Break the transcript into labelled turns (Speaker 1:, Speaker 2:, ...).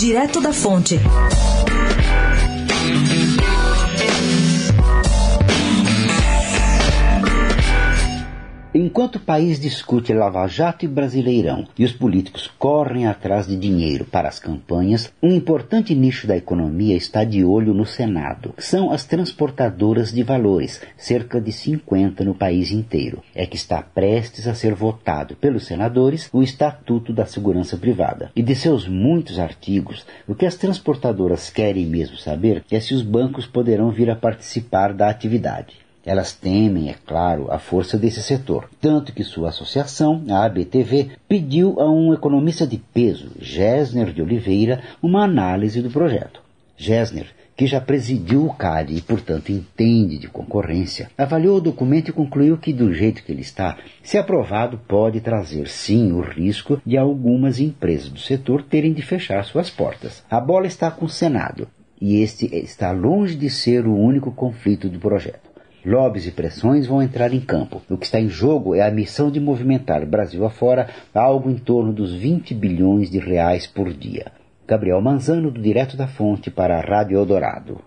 Speaker 1: Direto da Fonte.
Speaker 2: Enquanto o país discute Lava Jato e Brasileirão e os políticos correm atrás de dinheiro para as campanhas, um importante nicho da economia está de olho no Senado. São as transportadoras de valores, cerca de 50 no país inteiro. É que está prestes a ser votado pelos senadores o Estatuto da Segurança Privada. E de seus muitos artigos, o que as transportadoras querem mesmo saber é se os bancos poderão vir a participar da atividade. Elas temem, é claro, a força desse setor, tanto que sua associação, a ABTV, pediu a um economista de peso, Gessner de Oliveira, uma análise do projeto. Gessner, que já presidiu o CAD e, portanto, entende de concorrência, avaliou o documento e concluiu que, do jeito que ele está, se aprovado, pode trazer sim o risco de algumas empresas do setor terem de fechar suas portas. A bola está com o Senado, e este está longe de ser o único conflito do projeto. Lobbies e pressões vão entrar em campo. O que está em jogo é a missão de movimentar Brasil afora algo em torno dos 20 bilhões de reais por dia. Gabriel Manzano, do Direto da Fonte, para a Rádio Eldorado.